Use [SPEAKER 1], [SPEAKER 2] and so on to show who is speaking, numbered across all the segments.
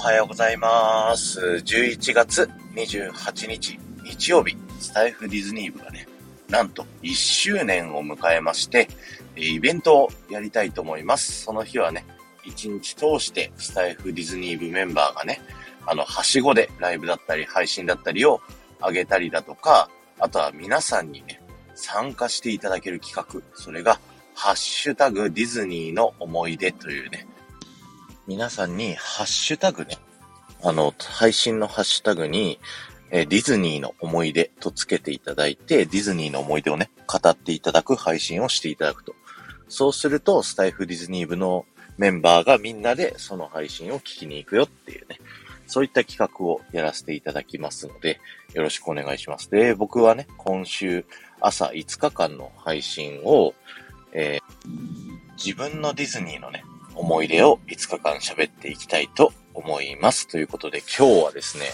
[SPEAKER 1] はようございます。11月28日日曜日、スタイフディズニー部がね、なんと1周年を迎えまして、イベントをやりたいと思います。その日はね、1日通してスタイフディズニー部メンバーがね、あの、はしごでライブだったり配信だったりを上げたりだとか、あとは皆さんにね、参加していただける企画、それが、ハッシュタグディズニーの思い出というね、皆さんにハッシュタグね、あの、配信のハッシュタグに、えディズニーの思い出とつけていただいて、ディズニーの思い出をね、語っていただく配信をしていただくと。そうすると、スタイフディズニー部のメンバーがみんなでその配信を聞きに行くよっていうね、そういった企画をやらせていただきますので、よろしくお願いします。で、僕はね、今週朝5日間の配信を、えー、自分のディズニーのね、思い出を5日間喋っていきたいと思います。ということで今日はですね、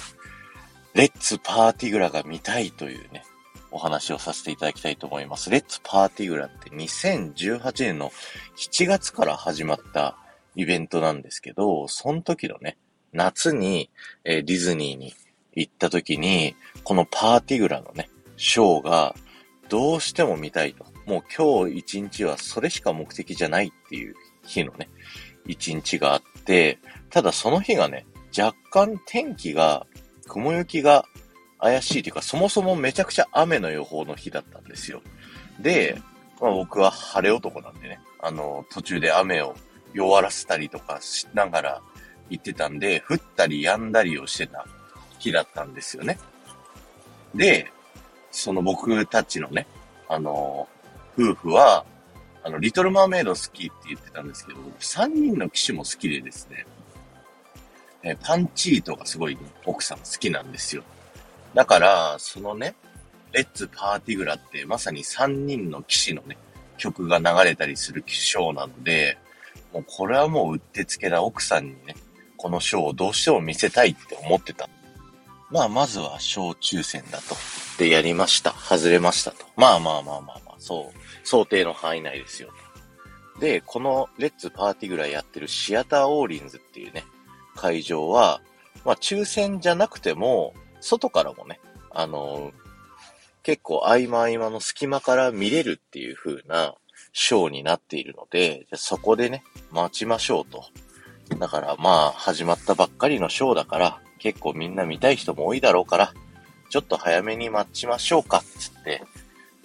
[SPEAKER 1] レッツパーティグラが見たいというね、お話をさせていただきたいと思います。レッツパーティグラって2018年の7月から始まったイベントなんですけど、その時のね、夏に、えー、ディズニーに行った時に、このパーティグラのね、ショーがどうしても見たいと。もう今日一日はそれしか目的じゃないっていう日のね、一日があって、ただその日がね、若干天気が、雲行きが怪しいというか、そもそもめちゃくちゃ雨の予報の日だったんですよ。で、まあ僕は晴れ男なんでね、あの、途中で雨を弱らせたりとかしながら行ってたんで、降ったり止んだりをしてた日だったんですよね。で、その僕たちのね、あの、夫婦は、あの、リトルマーメイド好きって言ってたんですけど、3人の騎士も好きでですね、えパンチートがすごい奥さん好きなんですよ。だから、そのね、レッツパーティグラってまさに3人の騎士のね、曲が流れたりするショーなので、もうこれはもううってつけだ奥さんにね、このショーをどうしても見せたいって思ってた。まあ、まずは小抽選だと。で、やりました。外れましたと。まあまあまあまあまあ、そう。想定の範囲内ですよ。で、このレッツパーティぐらいやってるシアターオーリンズっていうね、会場は、まあ抽選じゃなくても、外からもね、あのー、結構合間合間の隙間から見れるっていう風なショーになっているので、じゃそこでね、待ちましょうと。だからまあ、始まったばっかりのショーだから、結構みんな見たい人も多いだろうから、ちょっと早めに待ちましょうか、つって、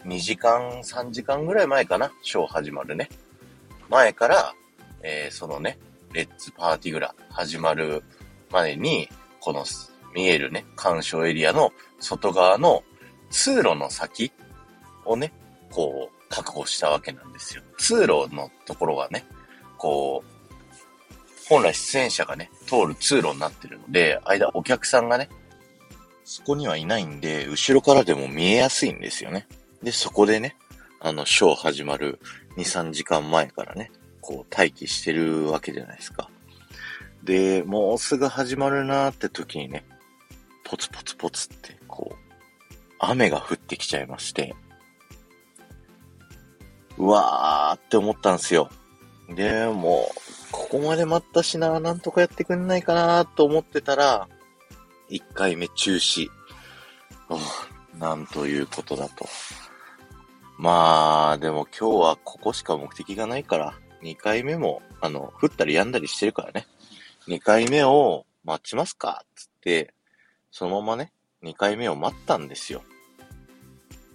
[SPEAKER 1] 2時間、3時間ぐらい前かな、ショー始まるね。前から、えー、そのね、レッツパーティーグラ始まる前に、この見えるね、鑑賞エリアの外側の通路の先をね、こう、確保したわけなんですよ。通路のところがね、こう、本来出演者がね、通る通路になってるので、間お客さんがね、そこにはいないんで、後ろからでも見えやすいんですよね。で、そこでね、あの、ショー始まる2、3時間前からね、こう待機してるわけじゃないですか。で、もうすぐ始まるなーって時にね、ポツポツポツって、こう、雨が降ってきちゃいまして、うわーって思ったんですよ。で、もう、ここまで待ったしな、なんとかやってくんないかなと思ってたら、1回目中止。なんということだと。まあ、でも今日はここしか目的がないから、2回目も、あの、降ったり止んだりしてるからね。2回目を待ちますかつって、そのままね、2回目を待ったんですよ。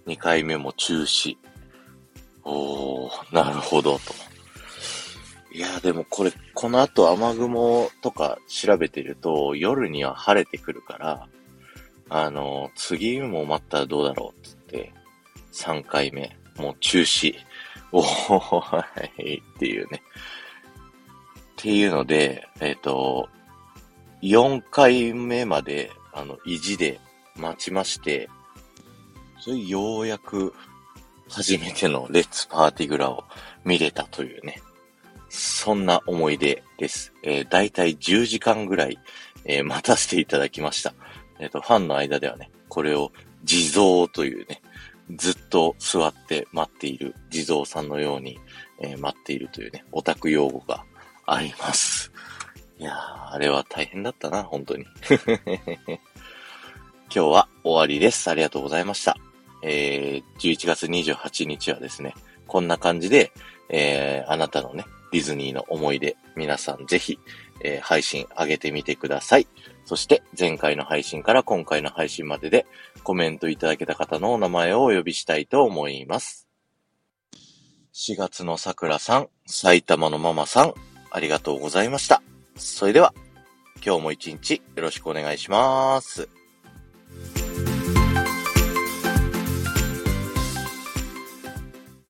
[SPEAKER 1] 2回目も中止。おー、なるほど、と。いや、でもこれ、この後雨雲とか調べてると、夜には晴れてくるから、あの、次も待ったらどうだろう、つって、3回目、もう中止。おー、い、っていうね。っていうので、えっ、ー、と、4回目まで、あの、意地で待ちまして、それようやく初めてのレッツパーティグラを見れたというね。そんな思い出です。えー、だいたい10時間ぐらい、えー、待たせていただきました。えっ、ー、と、ファンの間ではね、これを地蔵というね、ずっと座って待っている地蔵さんのように、えー、待っているというね、オタク用語があります。いやー、あれは大変だったな、本当に。今日は終わりです。ありがとうございました。えー、11月28日はですね、こんな感じで、えー、あなたのね、ディズニーの思い出、皆さんぜひ、えー、配信上げてみてください。そして、前回の配信から今回の配信までで、コメントいただけた方のお名前をお呼びしたいと思います。4月の桜さん、埼玉のママさん、ありがとうございました。それでは、今日も一日よろしくお願いします。